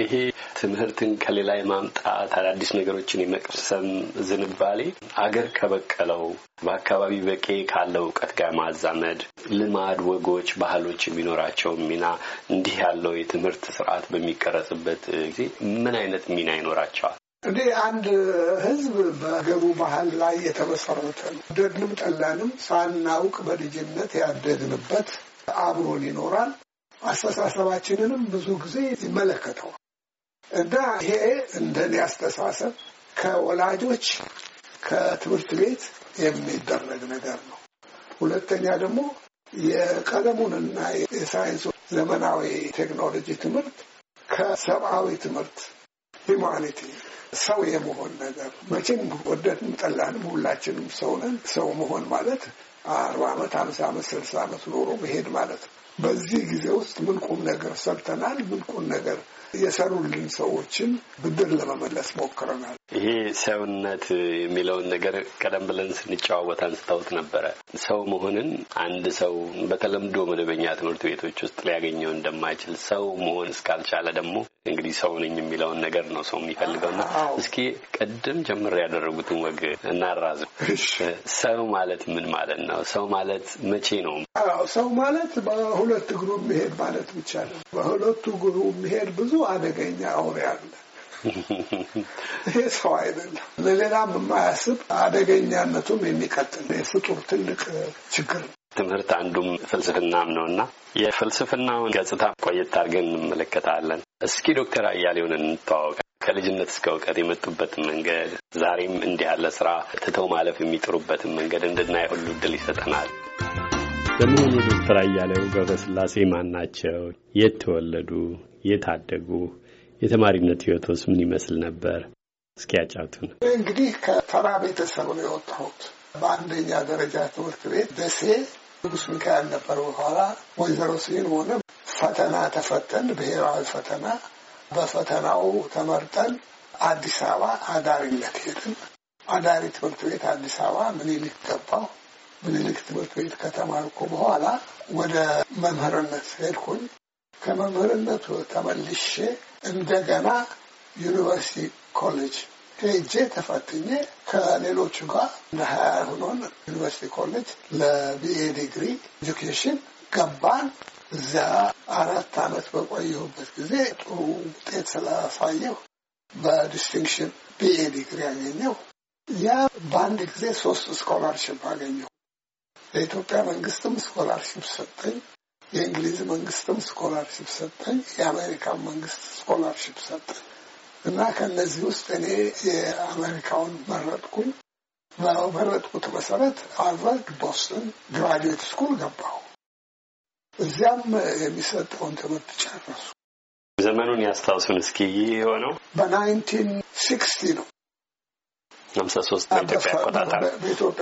ይሄ ትምህርትን ከሌላ የማምጣት አዳዲስ ነገሮችን የመቅሰም ዝንባሌ አገር ከበቀለው በአካባቢ በቄ ካለው እውቀት ጋር ማዛመድ ልማድ፣ ወጎች፣ ባህሎች የሚኖራቸው ሚና እንዲህ ያለው የትምህርት ስርዓት በሚቀረጽበት ጊዜ ምን አይነት ሚና ይኖራቸዋል? እንዲህ አንድ ሕዝብ በሀገሩ ባህል ላይ የተመሰረተ ነው። ወደድንም ጠላንም ሳናውቅ በልጅነት ያደግንበት አብሮን ይኖራል። አስተሳሰባችንንም ብዙ ጊዜ ይመለከተዋል እና ይሄ እንደኔ አስተሳሰብ ከወላጆች ከትምህርት ቤት የሚደረግ ነገር ነው። ሁለተኛ ደግሞ የቀለሙንና የሳይንሱ ዘመናዊ ቴክኖሎጂ ትምህርት ከሰብአዊ ትምህርት ሂማኒቲ ሰው የመሆን ነገር መቼም ወደድንም ጠላንም ሁላችንም ሰው ነን። ሰው መሆን ማለት አርባ ዓመት ሀምሳ ዓመት ስልሳ ዓመት ኖሮ መሄድ ማለት ነው። በዚህ ጊዜ ውስጥ ምን ቁም ነገር ሰርተናል? ምን ቁም ነገር የሰሩልን ሰዎችን ብድር ለመመለስ ሞክረናል። ይሄ ሰውነት የሚለውን ነገር ቀደም ብለን ስንጨዋወት አንስታውት ነበረ። ሰው መሆንን አንድ ሰው በተለምዶ መደበኛ ትምህርት ቤቶች ውስጥ ሊያገኘው እንደማይችል ሰው መሆን እስካልቻለ ደግሞ እንግዲህ ሰው ነኝ የሚለውን ነገር ነው ሰው የሚፈልገውና እስኪ ቅድም ጀምር ያደረጉትን ወግ እናራዝም። ሰው ማለት ምን ማለት ነው? ሰው ማለት መቼ ነው? ሰው ማለት በሁለት እግሩ የሚሄድ ማለት ብቻ ነው። በሁለቱ እግሩ የሚሄድ ብዙ አደገኛ አውሬ አለ። ይሄ ሰው አይደለም። ለሌላም የማያስብ አደገኛነቱም የሚቀጥል የፍጡር ትልቅ ችግር ነው። ትምህርት አንዱም ፍልስፍናም ነው እና የፍልስፍናውን ገጽታ ቆየት አድርገን እንመለከታለን። እስኪ ዶክተር አያሌውን እንተዋወቅ። ከልጅነት እስከ እውቀት የመጡበትን መንገድ ዛሬም እንዲህ ያለ ስራ ትተው ማለፍ የሚጥሩበትን መንገድ እንድናይ ሁሉ እድል ይሰጠናል። በመሆኑ ዶክተር አያሌው ገብረስላሴ ማን ናቸው? የት ተወለዱ? የት አደጉ? የተማሪነት ህይወቶስ ምን ይመስል ነበር? እስኪ ያጫውቱን። እንግዲህ ከተራ ቤተሰብ ነው የወጣሁት። በአንደኛ ደረጃ ትምህርት ቤት ደሴ ንጉስ ሚካኤል ነበር። በኋላ ወይዘሮ ስሂን ሆነ ፈተና ተፈተን፣ ብሔራዊ ፈተና። በፈተናው ተመርጠን አዲስ አበባ አዳሪነት ሄድን። አዳሪ ትምህርት ቤት አዲስ አበባ ምኒልክ ገባሁ። ምኒልክ ትምህርት ቤት ከተማርኩ በኋላ ወደ መምህርነት ሄድኩኝ። ከመምህርነቱ ተመልሼ እንደገና ዩኒቨርሲቲ ኮሌጅ ሄጄ ተፈትኜ ከሌሎቹ ጋር እንደ ሀያ ሆኖን ዩኒቨርሲቲ ኮሌጅ ለ BA ዲግሪ education ገባን። እዚያ አራት ዓመት በቆየሁበት ጊዜ ጥሩ ውጤት ስላሳየሁ በ distinction BA ዲግሪ አገኘሁ። ያ በአንድ ጊዜ ሶስት scholarship አገኘሁ። የኢትዮጵያ መንግስትም scholarship ሰጠኝ። የእንግሊዝ መንግስትም scholarship ሰጠኝ። የአሜሪካን መንግስት scholarship ሰጠኝ እና ከነዚህ ውስጥ እኔ የአሜሪካውን መረጥኩኝ። በመረጥኩት መሰረት ሃርቫርድ ቦስተን graduate school ገባሁ። እዚያም የሚሰጠውን ትምህርት ጨረሱ። ዘመኑን ያስታውሱን እስኪ። ይህ የሆነው በ nineteen sixty ነው ሀምሳ ሶስት በኢትዮጵያ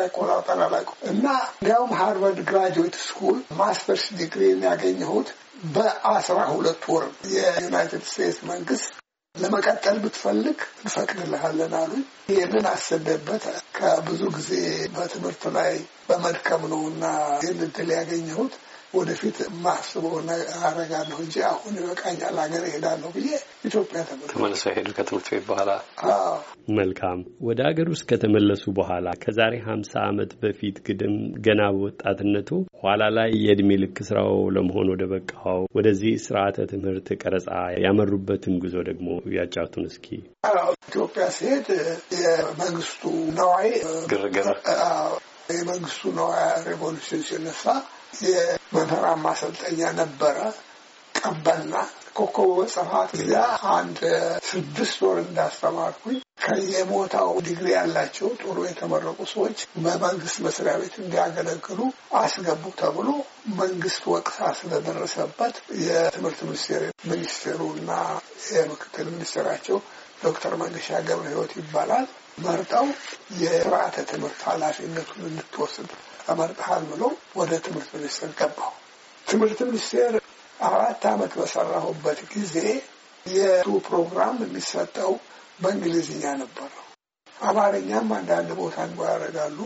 አቆጣጠር ላይ እና እንዲያውም ሃርቫርድ graduate school ማስተርስ ዲግሪ የሚያገኘሁት በአስራ ሁለት ወር የዩናይትድ ስቴትስ መንግስት ለመቀጠል ብትፈልግ እንፈቅድልሃለን አሉኝ። ይህንን አሰደበት ከብዙ ጊዜ በትምህርት ላይ በመድከም ነው እና ይህን እድል ያገኘሁት ወደፊት ማስበው አረጋለሁ እንጂ አሁን ይበቃኛል ሀገር እሄዳለሁ ብዬ ኢትዮጵያ ተመልሶ ሄዱ ከትምህርት ቤት በኋላ። መልካም። ወደ ሀገር ውስጥ ከተመለሱ በኋላ ከዛሬ ሀምሳ ዓመት በፊት ግድም ገና በወጣትነቱ ኋላ ላይ የእድሜ ልክ ስራው ለመሆን ወደ በቃው ወደዚህ ስርዓተ ትምህርት ቀረጻ ያመሩበትን ጉዞ ደግሞ ያጫውቱን እስኪ። ኢትዮጵያ ሲሄድ የመንግስቱ ነዋይ ግርግር የመንግስቱ ነዋይ revolution ሲነሳ የመምህራን ማሰልጠኛ ነበረ። ቀበና ኮከበ ጽባህ እዚያ አንድ ስድስት ወር እንዳስተማርኩኝ ከየቦታው ዲግሪ ያላቸው ጥሩ የተመረቁ ሰዎች በመንግስት መስሪያ ቤት እንዲያገለግሉ አስገቡ ተብሎ መንግስት ወቅሳ ስለደረሰበት የትምህርት ሚኒስቴር ሚኒስቴሩ እና የምክትል ሚኒስትራቸው ዶክተር መንገሻ ገብረ ሕይወት ይባላል መርጠው የስርዓተ ትምህርት ኃላፊነቱን እንድትወስድ ተመርጠሃል ብሎ ወደ ትምህርት ሚኒስቴር ገባሁ። ትምህርት ሚኒስቴር አራት ዓመት በሰራሁበት ጊዜ የቱ ፕሮግራም የሚሰጠው በእንግሊዝኛ ነበር። አማርኛም አንዳንድ ቦታ እንኳ ያደርጋሉ፣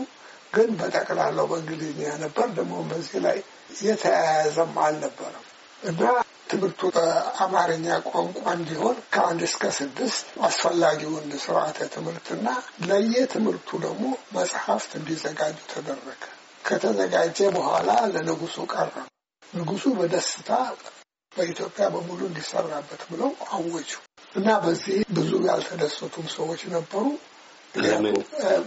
ግን በጠቅላላው በእንግሊዝኛ ነበር። ደግሞ በዚህ ላይ የተያያዘም አልነበረም እና ትምህርቱ በአማርኛ ቋንቋ እንዲሆን ከአንድ እስከ ስድስት አስፈላጊውን ስርዓተ ትምህርትና ለየትምህርቱ ደግሞ መጽሐፍት እንዲዘጋጁ ተደረገ። ከተዘጋጀ በኋላ ለንጉሱ ቀረበ። ንጉሱ በደስታ በኢትዮጵያ በሙሉ እንዲሰራበት ብለው አወጁ እና በዚህ ብዙ ያልተደሰቱም ሰዎች ነበሩ።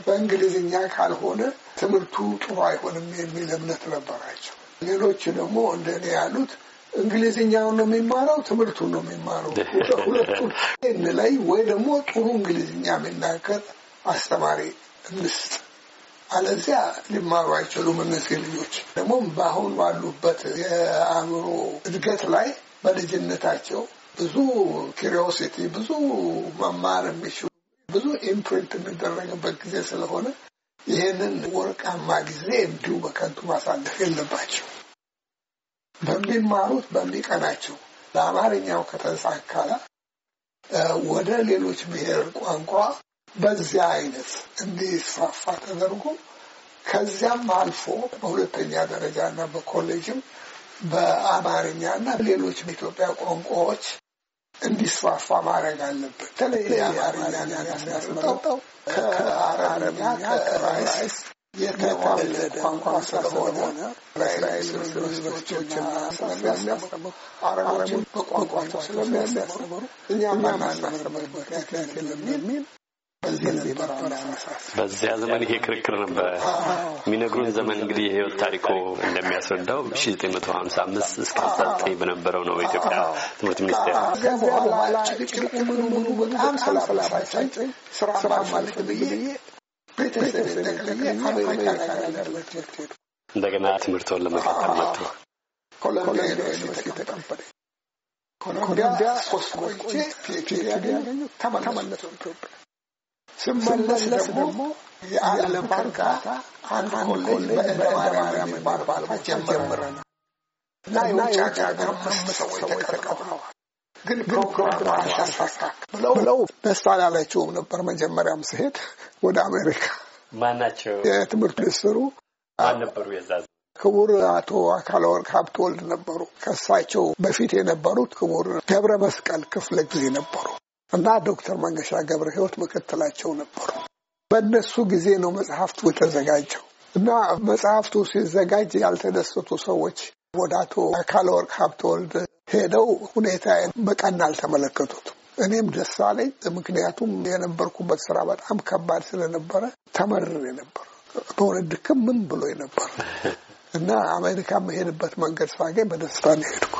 በእንግሊዝኛ ካልሆነ ትምህርቱ ጥሩ አይሆንም የሚል እምነት ነበራቸው። ሌሎች ደግሞ እንደኔ ያሉት እንግሊዝኛውን ነው የሚማረው፣ ትምህርቱን ነው የሚማረው። ሁለቱን እንለይ ወይ ደግሞ ጥሩ እንግሊዝኛ የሚናገር አስተማሪ እንስጥ፣ አለዚያ ሊማሩ አይችሉም። እነዚህ ልጆች ደግሞ በአሁን ባሉበት የአእምሮ እድገት ላይ በልጅነታቸው ብዙ curiosity ብዙ መማር የሚችሉ ብዙ imprint የሚደረግበት ጊዜ ስለሆነ ይህንን ወርቃማ ጊዜ እንዲሁ በከንቱ ማሳለፍ የለባቸው። በሚማሩት በሚቀናቸው ለአማርኛው ከተሳካላ ወደ ሌሎች ብሔር ቋንቋ በዚያ አይነት እንዲስፋፋ ተደርጎ ከዚያም አልፎ በሁለተኛ ደረጃ እና በኮሌጅም በአማርኛ እና ሌሎች በኢትዮጵያ ቋንቋዎች እንዲስፋፋ ማድረግ አለበት። በተለይ የአማርኛ ያስመረጠው ከአረብኛ ከግዕዝ የተወለደ ቋንቋ ስለሆነ ራይስ ዩኒቨርሲቲዎችና ስለሚያስተምሩ አረቦችን በቋንቋቸው ስለሚያስተምሩ እኛም ማናስተምርበት ምክንያት የለም የሚል በዚያ ዘመን ይሄ ክርክር ነበር። የሚነግሩን ዘመን እንግዲህ የህይወት ታሪኮ እንደሚያስረዳው ሺ ዘጠኝ መቶ ሀምሳ አምስት እስከ ሀምሳ ዘጠኝ በነበረው ነው የኢትዮጵያ ትምህርት ሚኒስቴር በኋላ ጭቅጭቅ ምኑ ምኑ በጣም ስላሰላባቻኝ ስራ ማለት ብዬ ቤተሰብ ጠቅልዬ አሜሪካ ነገር ትምህርት ሄዱ። እንደገና ትምህርቶን ለመቀጠል መጡ። ኮሎምቢያ ዩኒቨርሲቲ ተቀበለ። ኮሎምቢያ ሶስት ቆይቼ PhD ያገኘ ተመለሱ ኢትዮጵያ ስመለስ ደግሞ የዓለም እርዳታ አንድ ኮሌጅ በእደ ማርያም የሚባል እና የውጭ ሀገር አምስት ሰዎች ተቀጥረዋል። ግን ፕሮግራም አሻሳካ ብለው ደስ አላለችውም ነበር። መጀመሪያም ስሄድ ወደ አሜሪካ ማናቸው የትምህርት ሚኒስትሩ ማን ነበሩ? የዛ ክቡር አቶ አካለ ወርቅ ሀብተወልድ ነበሩ። ከሳቸው በፊት የነበሩት ክቡር ገብረ መስቀል ክፍለ ጊዜ ነበሩ እና ዶክተር መንገሻ ገብረ ሕይወት ምክትላቸው ነበሩ። በእነሱ ጊዜ ነው መጽሐፍቱ የተዘጋጀው እና መጽሐፍቱ ሲዘጋጅ ያልተደሰቱ ሰዎች ወደ አቶ አካለ ወርቅ ሀብተወልድ ሄደው ሁኔታዬን በቀና አልተመለከቱትም። እኔም ደስ አለኝ። ምክንያቱም የነበርኩበት ስራ በጣም ከባድ ስለነበረ ተመርሬ ነበር። በእውነት ድክም ምን ብሎ ነበር እና አሜሪካ የምሄድበት መንገድ ሳገኝ በደስታ ነው የሄድኩ።